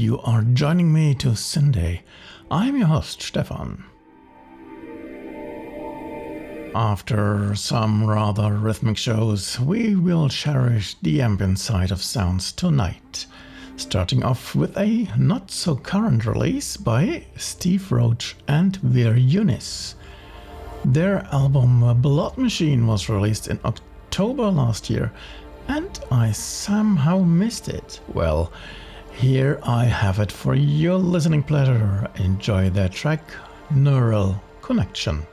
you are joining me to Syndae. I'm your host, Stefan. After some rather rhythmic shows, we will cherish the ambient side of sounds tonight. Starting off with a not so current release by Steve Roach and Vir Unis. Their album Blood Machine was released in October last year and I somehow missed it. Well, here I have it for your listening pleasure. Enjoy the track Neural Connection.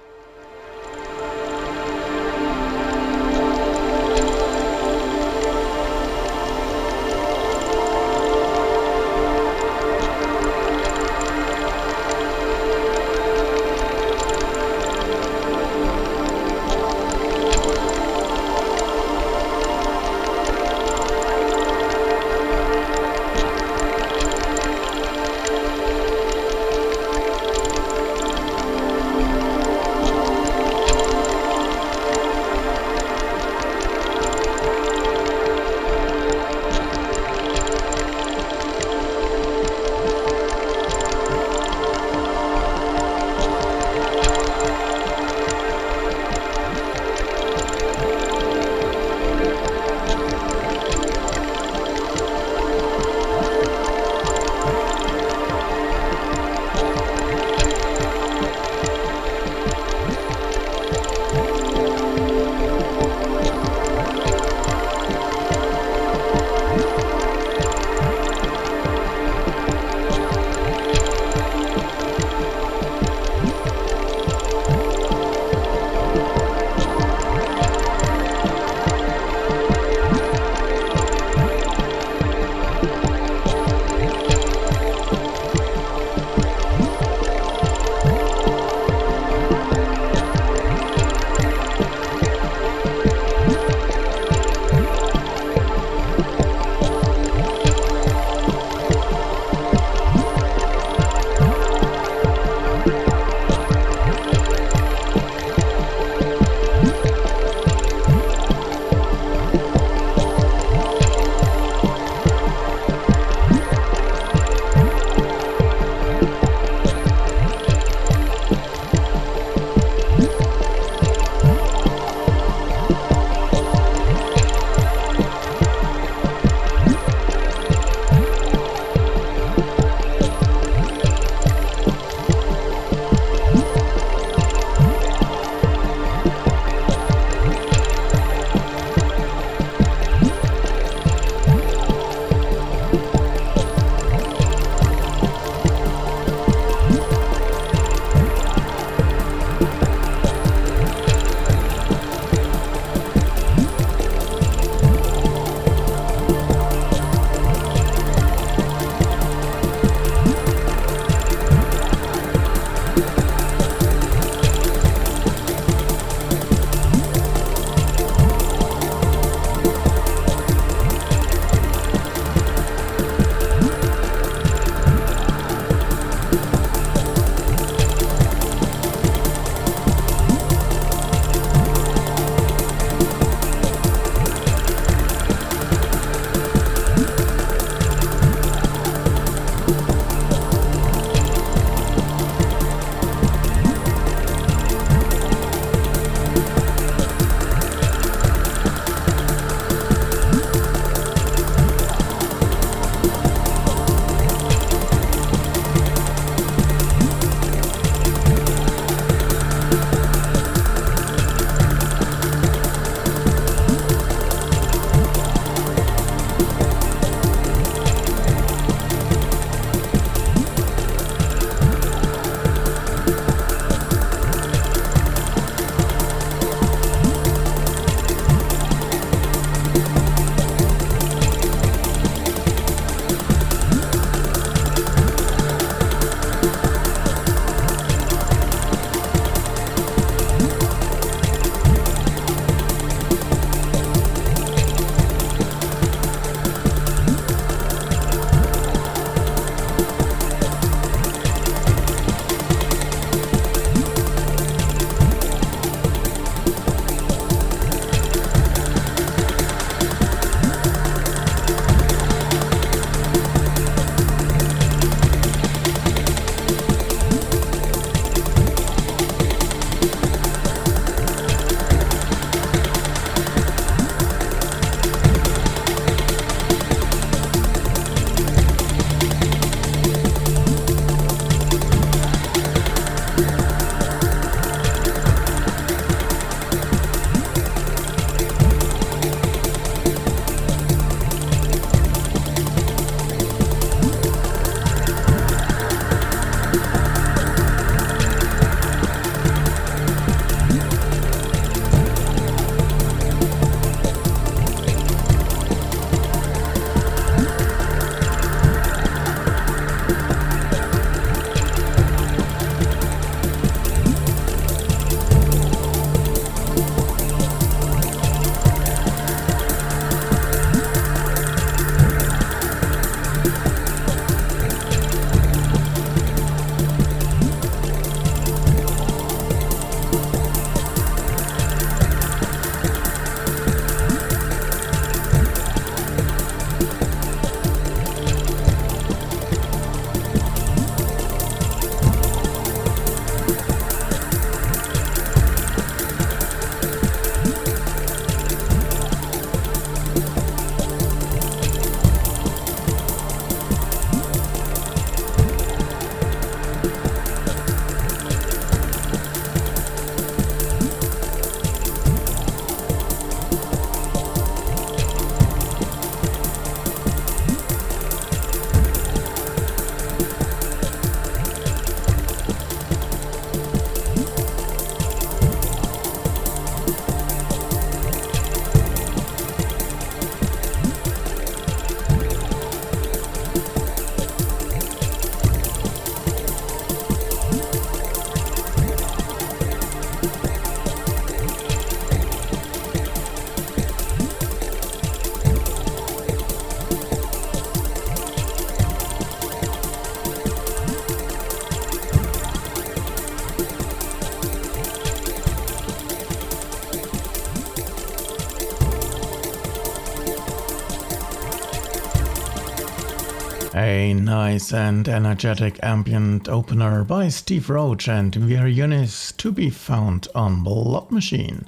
Nice and energetic ambient opener by Steve Roach and Vir Unis to be found on Blood Machine.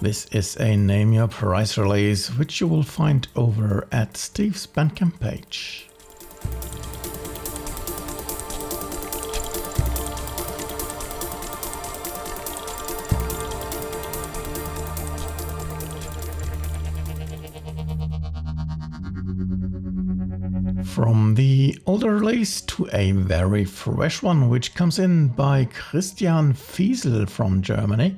This is a Name Your Price release, which you will find over at Steve's Bandcamp page. From the older release to a very fresh one, which comes in by Christian Fiesel from Germany.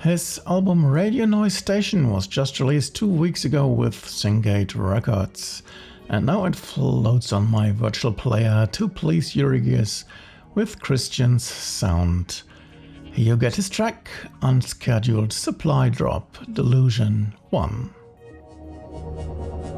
His album Radio Noise Station was just released two weeks ago with Syngate Records, and now it floats on my virtual player to please your ears with Christian's sound. Here you get his track, Unscheduled Supply Drop Delusion 1.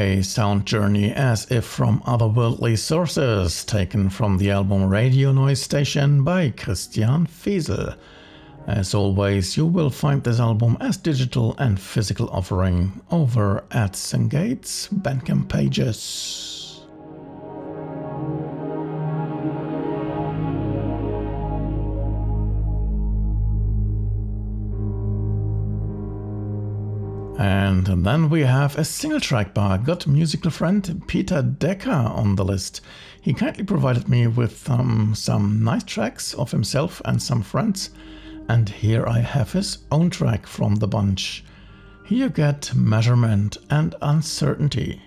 A sound journey as if from otherworldly sources, taken from the album Radio Noise Station by Christian Fiesel. As always, you will find this album as digital and physical offering over at Syngate's Bandcamp pages. And then we have a single track by good musical friend Peter Däcker on the list. He kindly provided me with um, some nice tracks of himself and some friends, and here I have his own track from the bunch. Here you get Measurement and Uncertainty.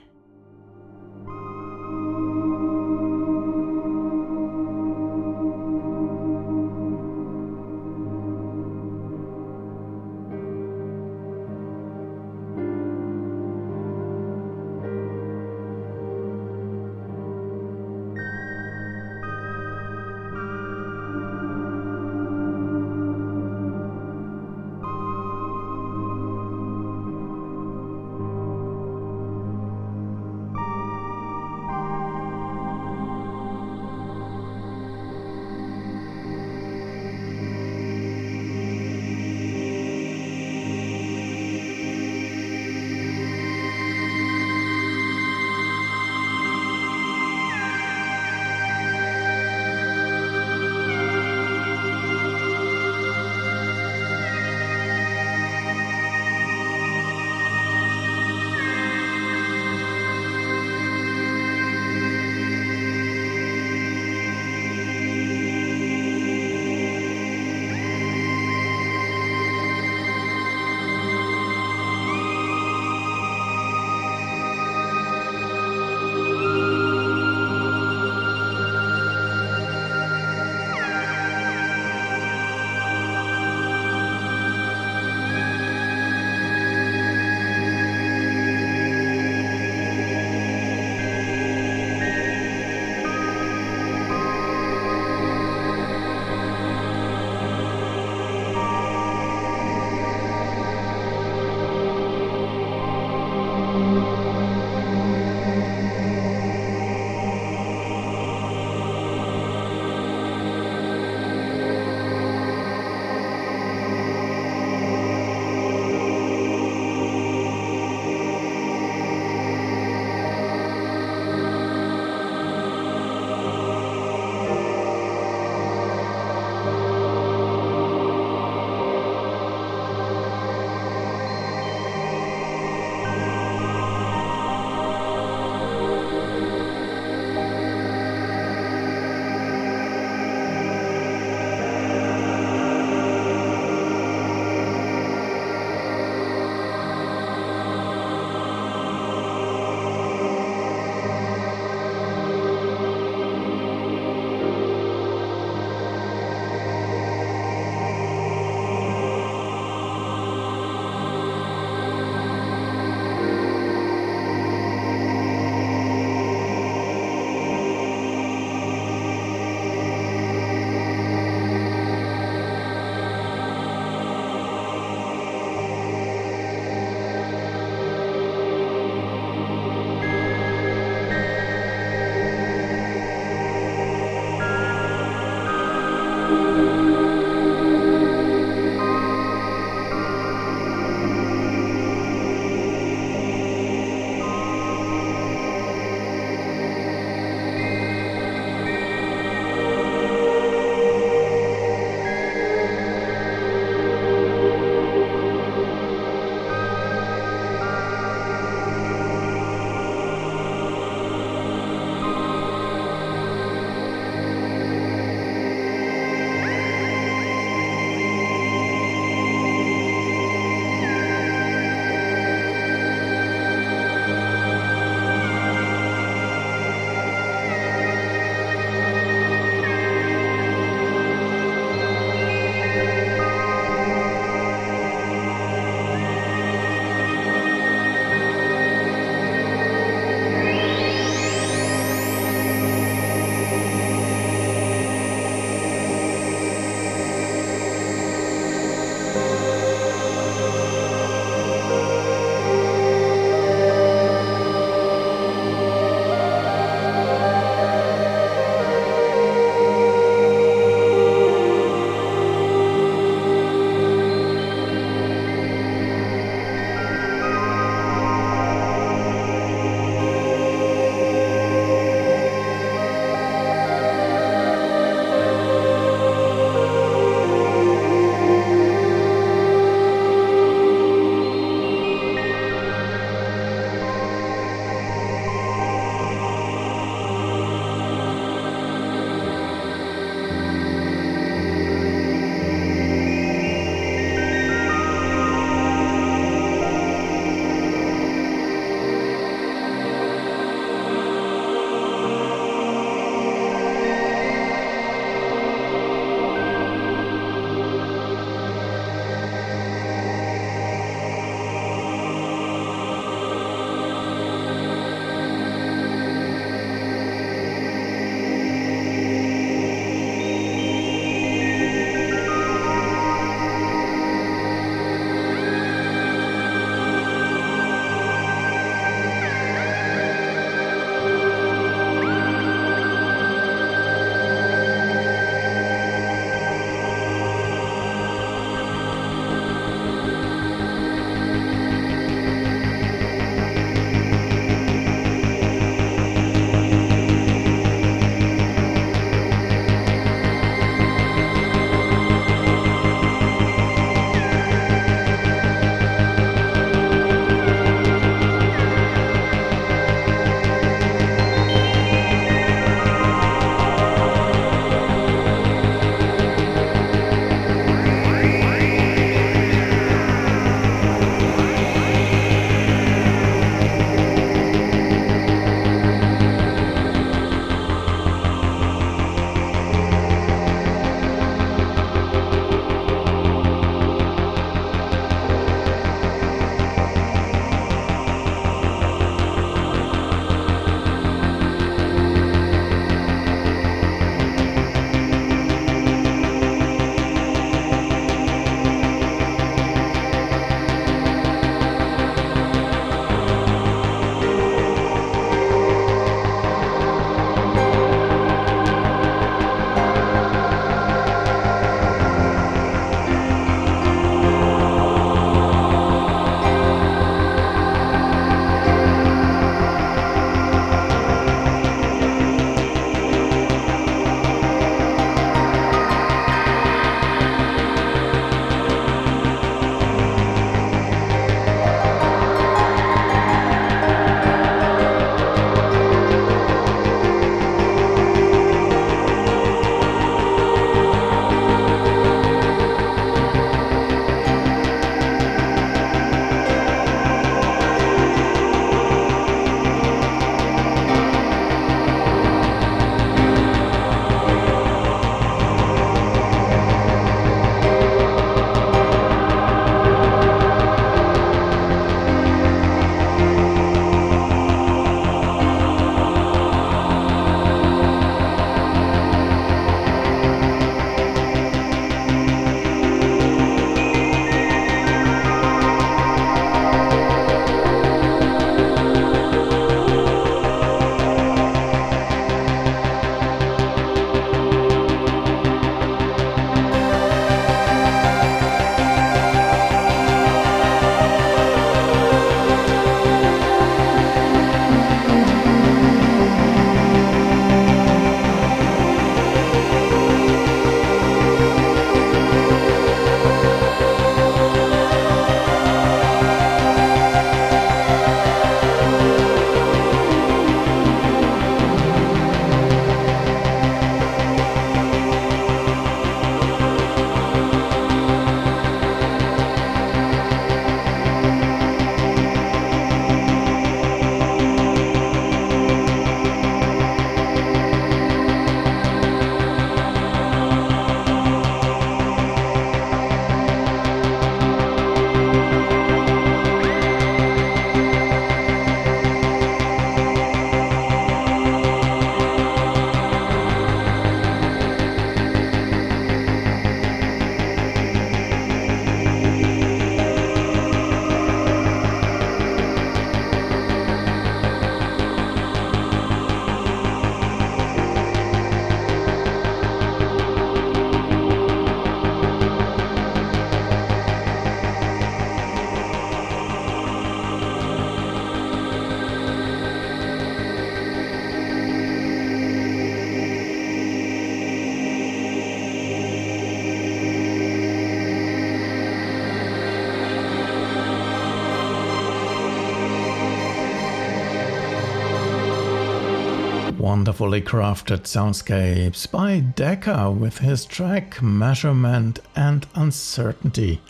Wonderfully crafted soundscapes by Däcker with his track Measurement and Uncertainty.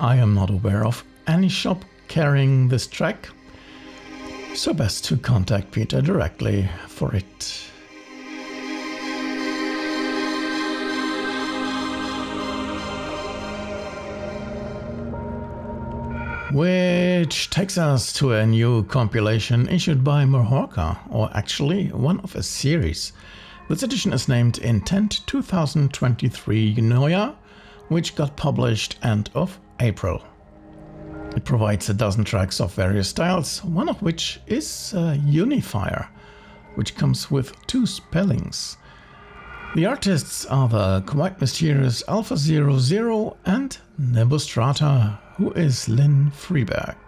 I am not aware of any shop carrying this track, so best to contact Peter directly for it. Which takes us to a new compilation issued by Murhorka, or actually one of a series. This edition is named Intent 2023 Eunoia, which got published end of April. It provides a dozen tracks of various styles, one of which is a unifier, which comes with two spellings. The artists are the quite mysterious Alpha Zero Zero and Nimbostrata, who is Lynn Freeberg.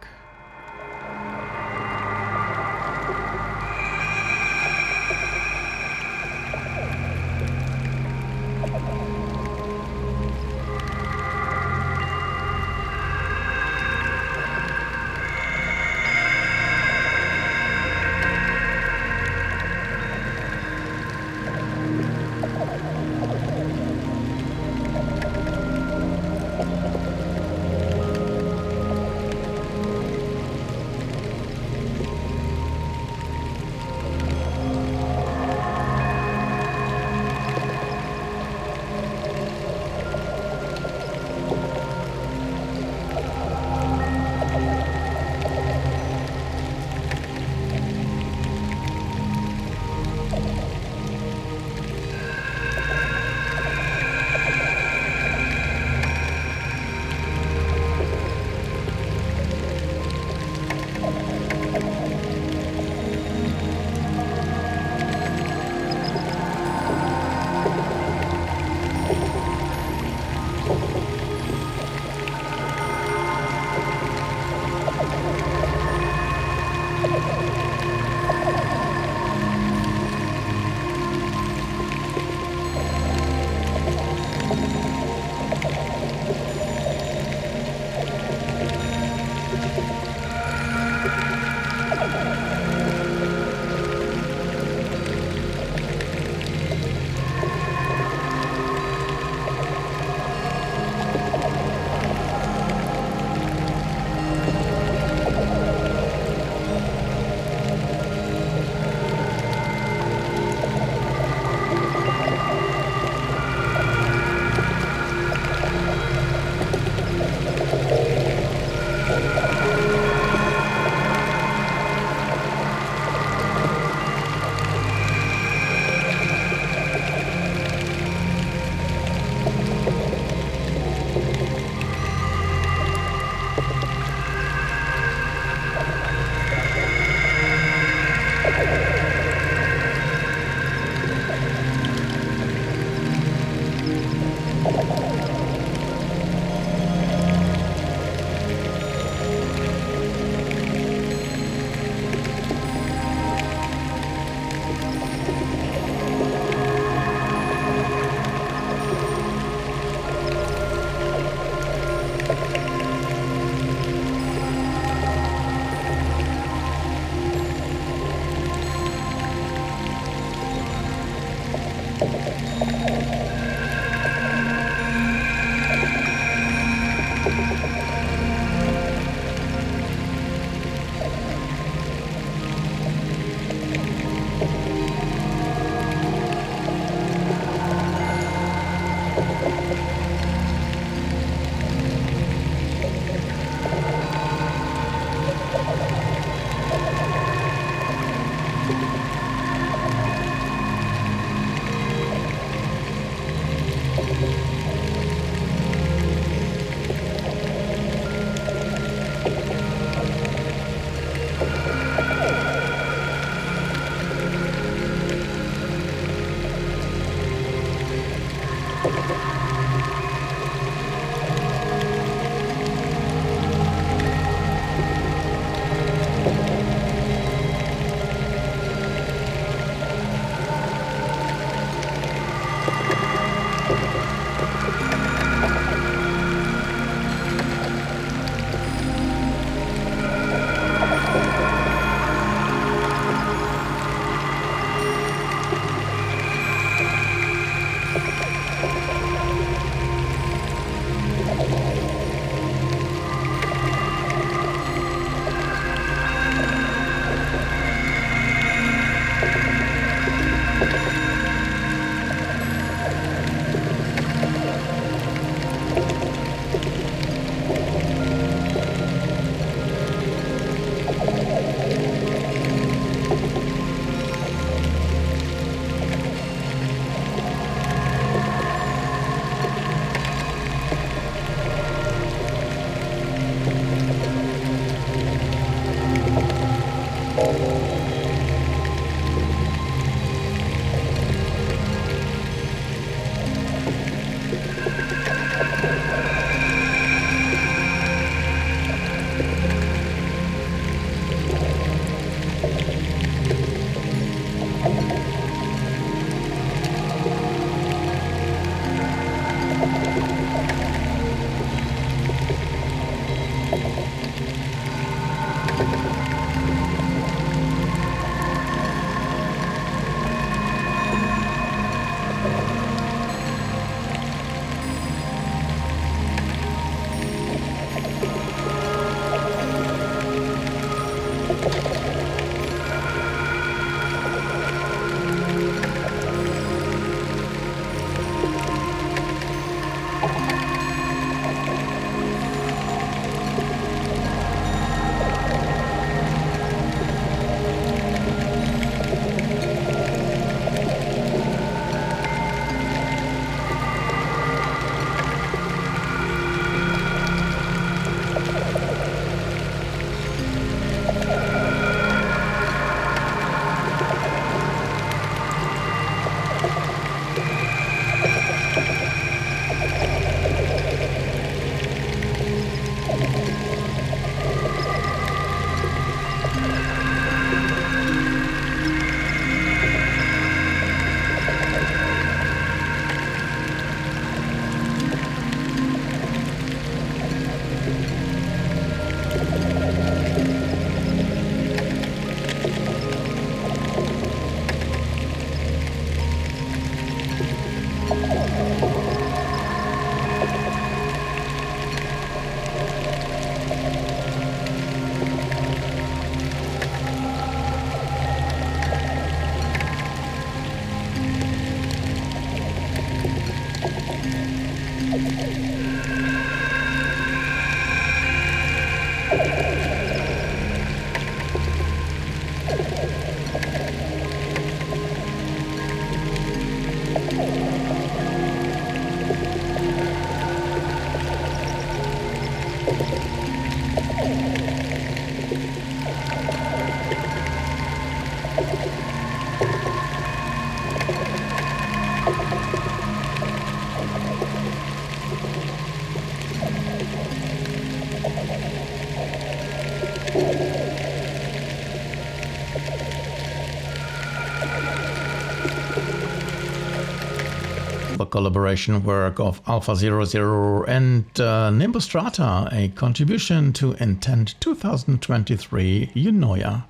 Collaboration work of alfa00 and uh, Nimbostrata, a contribution to Intent 2023 Eunoia.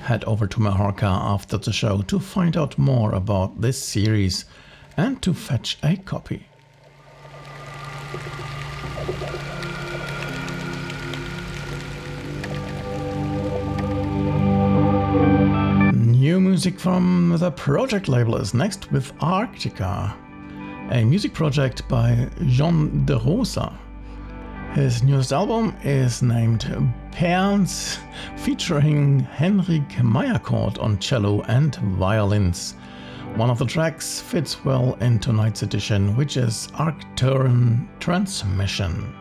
Head over to Mahorka after the show to find out more about this series and to fetch a copy. New music from the project label is next with Aarktica, a music project by Jon DeRosa. His newest album is named Perls, featuring Henrik Meierkord on cello and violins. One of the tracks fits well in tonight's edition, which is Arcturne Transmission.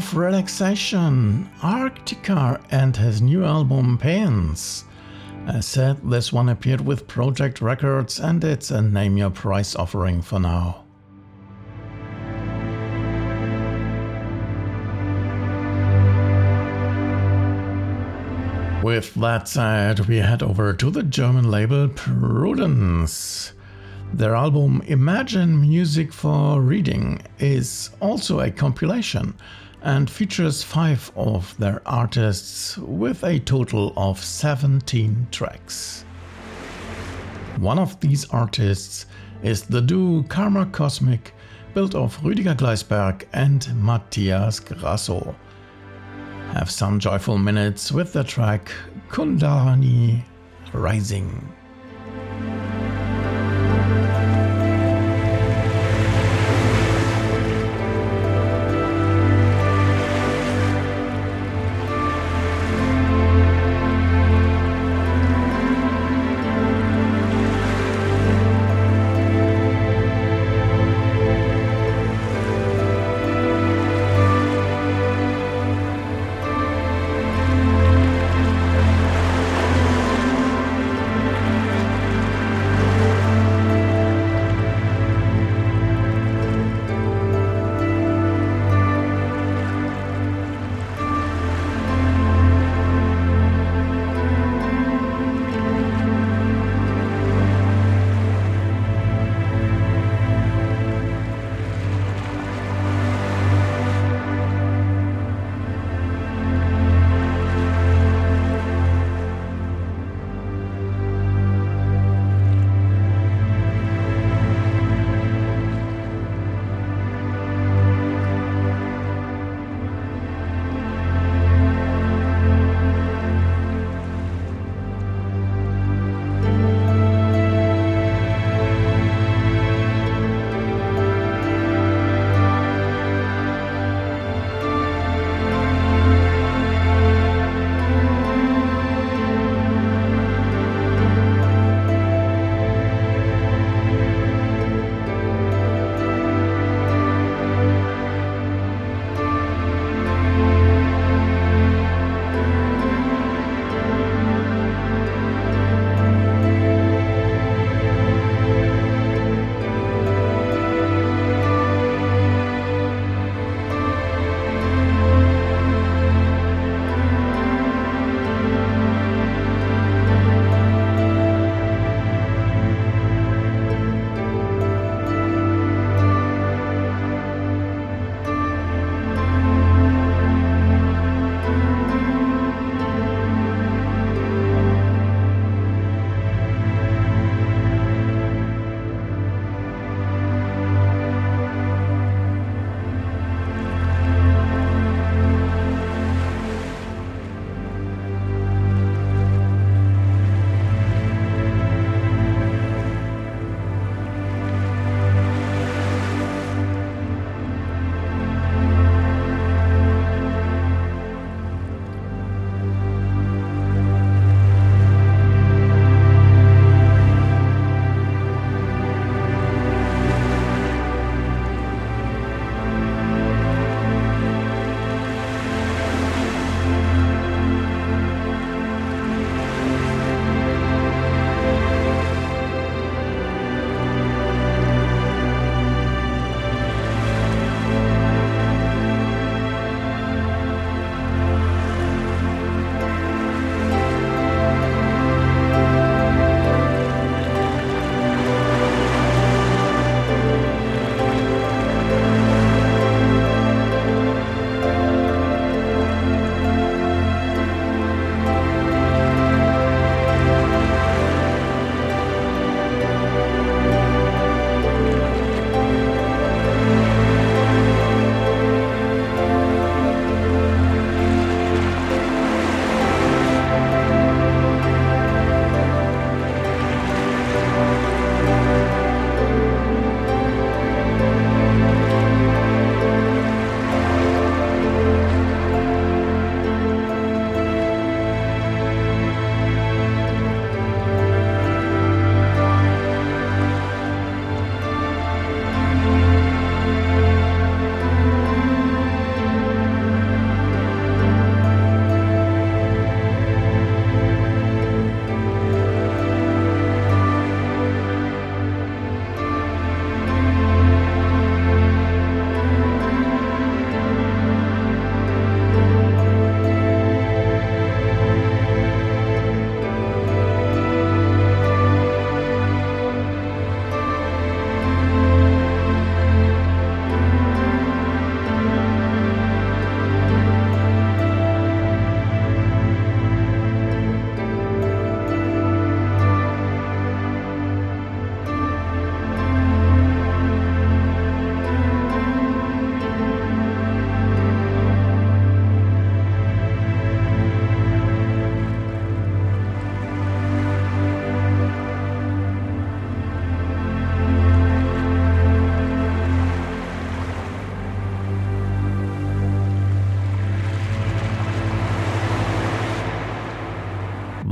Of relaxation, Aarktica and his new album Paeans. As said, this one appeared with Project Records and it's a name your price offering for now. With that said, we head over to the German label Prudence. Their album Imagine Music for Reading is also a compilation and features five of their artists with a total of 17 tracks. One of these artists is the duo Karmacosmic, built of Rüdiger Gleisberg and Matthias Grassow. Have some joyful minutes with the track Kundalini Rising.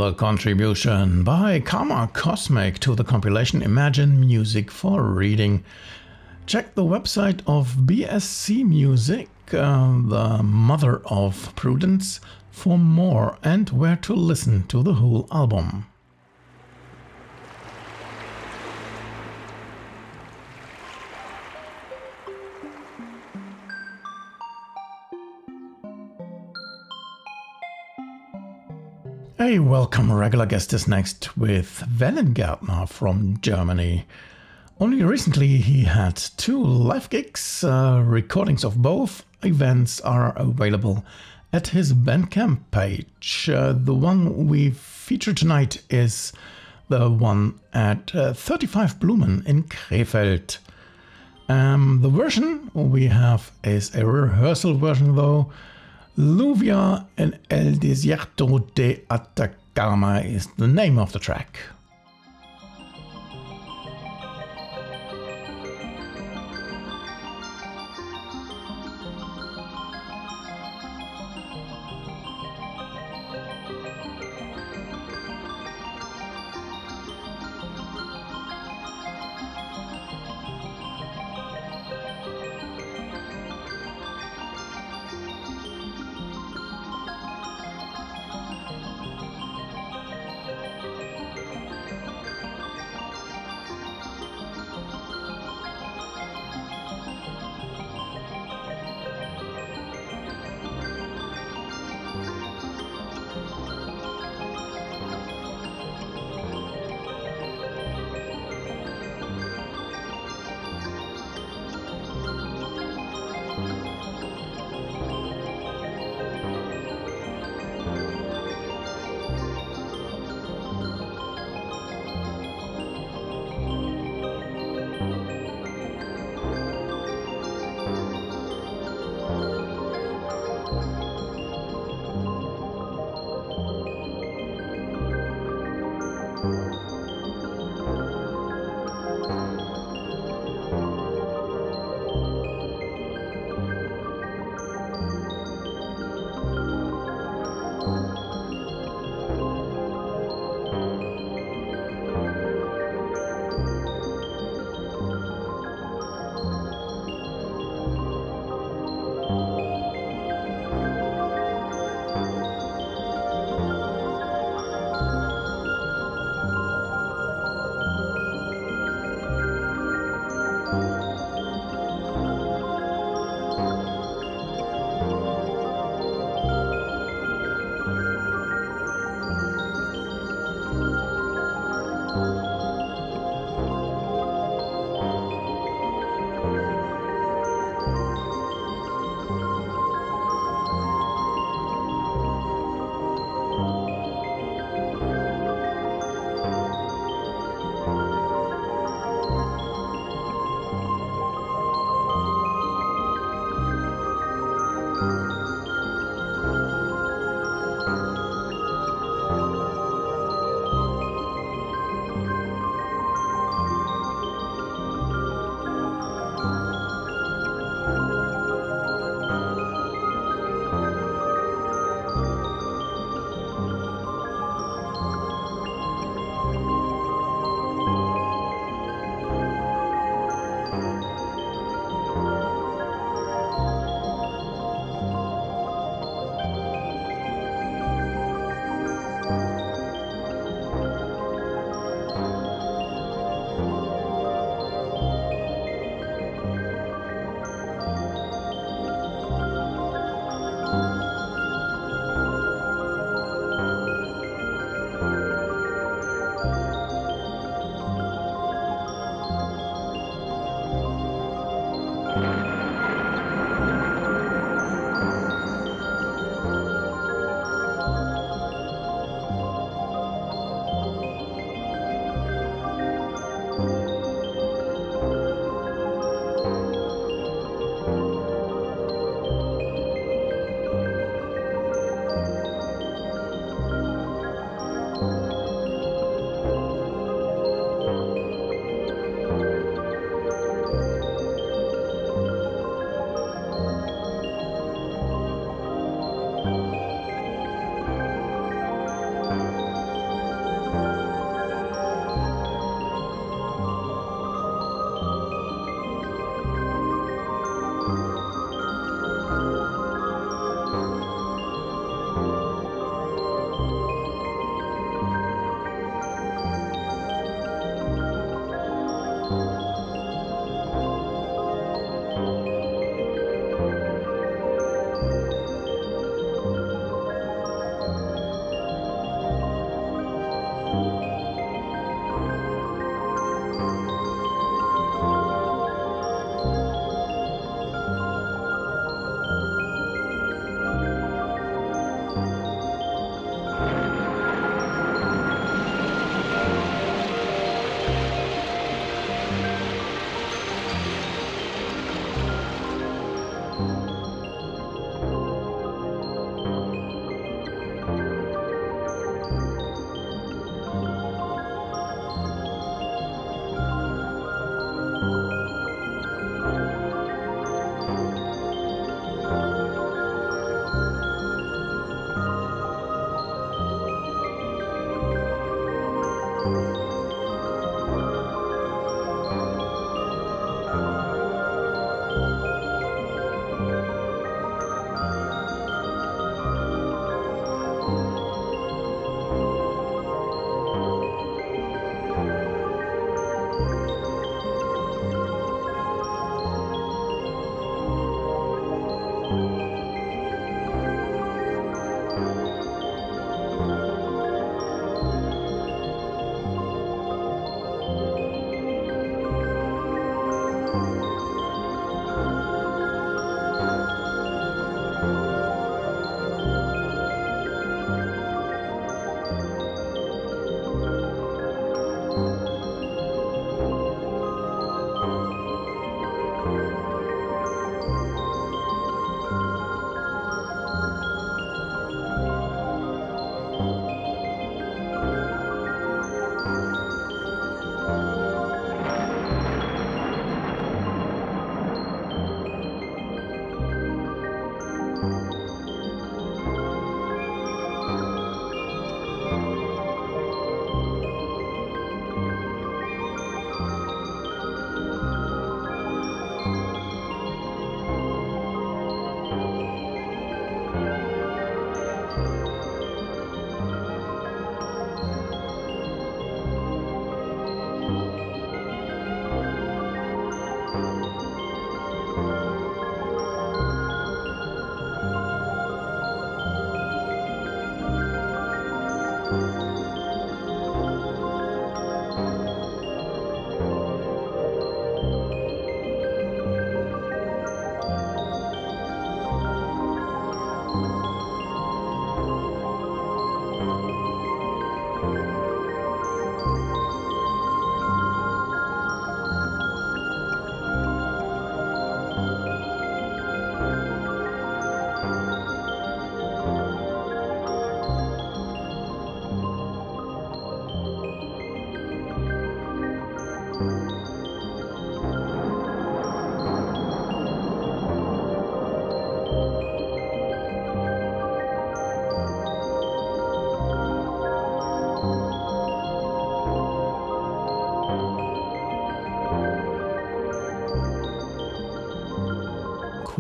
The contribution by Karmacosmic to the compilation Imagine Music for Reading. Check the website of BSC Music, uh, the mother of Prudence, for more and where to listen to the whole album. A welcome regular guest is next with Wellengärtner from Germany. Only recently he had two live gigs. Uh, recordings of both events are available at his Bandcamp page. Uh, the one we feature tonight is the one at uh, 35 Blumen in Krefeld. Um, the version we have is a rehearsal version though Lluvia en el desierto de Atacama is the name of the track.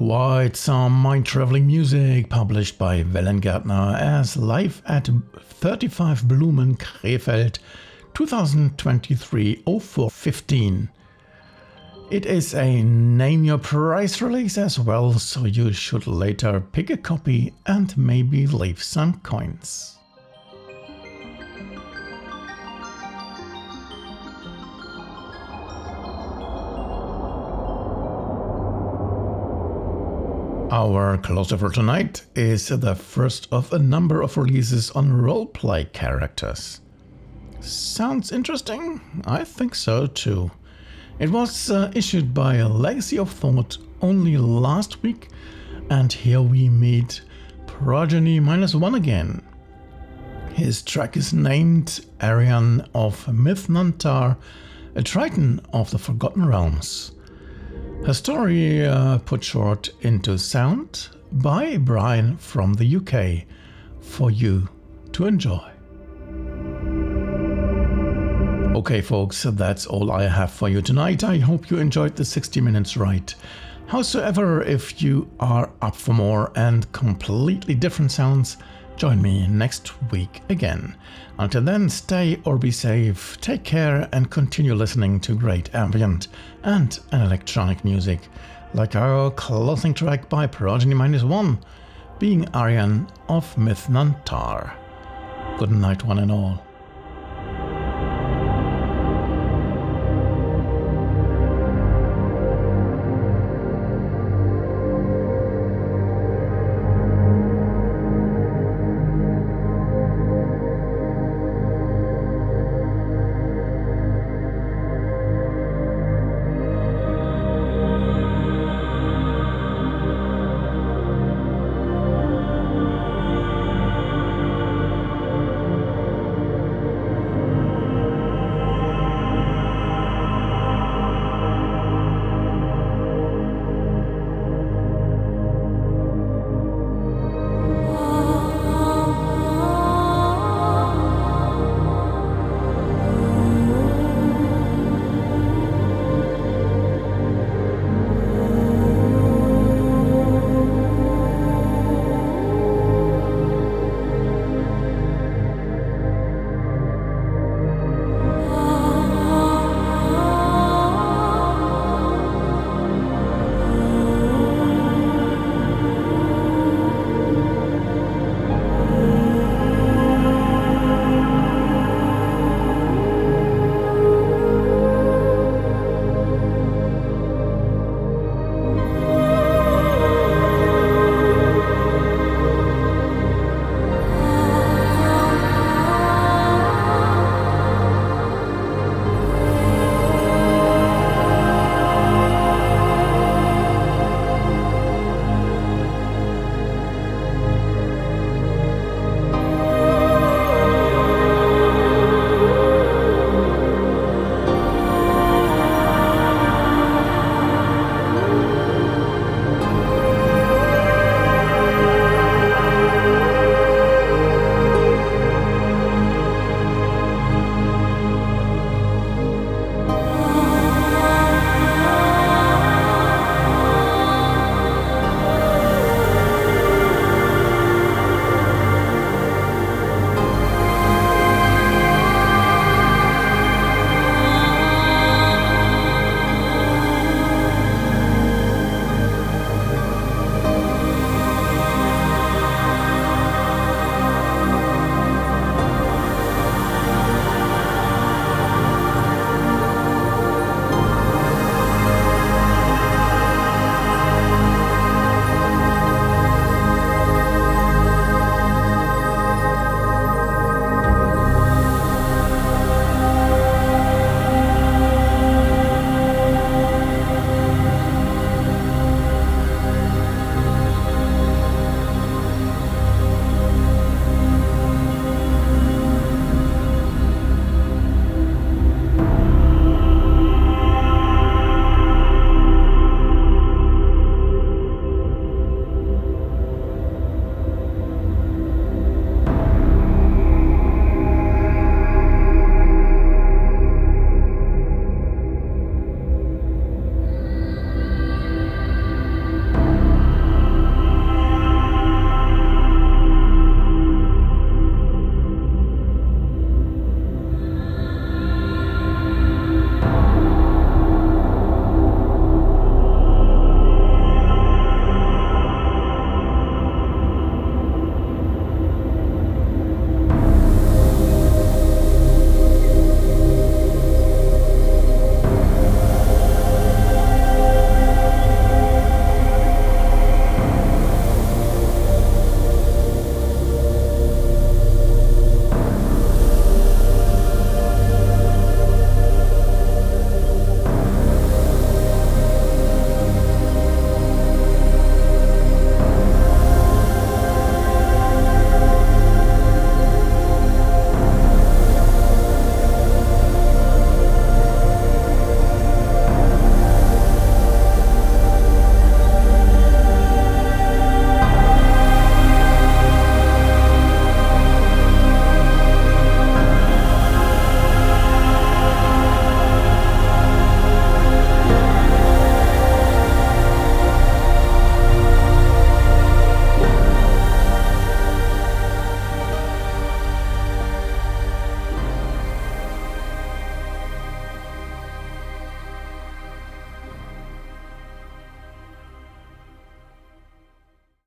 Quite some mind-traveling music published by Wellengärtner as live at 35 Blumen Krefeld 2023 0415. It is a name your price release as well, so you should later pick a copy and maybe leave some coins. Our closer for tonight is the first of a number of releases on roleplay characters. Sounds interesting? I think so too. It was uh, issued by Legacy of Thought only last week, and here we meet Progeny Minus One again. His track is named Ariann of Myth-Nantar, a Triton of the Forgotten Realms. Her story uh, put short into sound by Brian from the UK for you to enjoy. Okay, folks, that's all I have for you tonight. I hope you enjoyed the 60 minutes ride. Howsoever, if you are up for more and completely different sounds, join me next week again. Until then, stay or be safe, take care, and continue listening to great ambient and electronic music, like our closing track by Progeny Minus One, being Ariann of Myth-Nantar. Good night, one and all.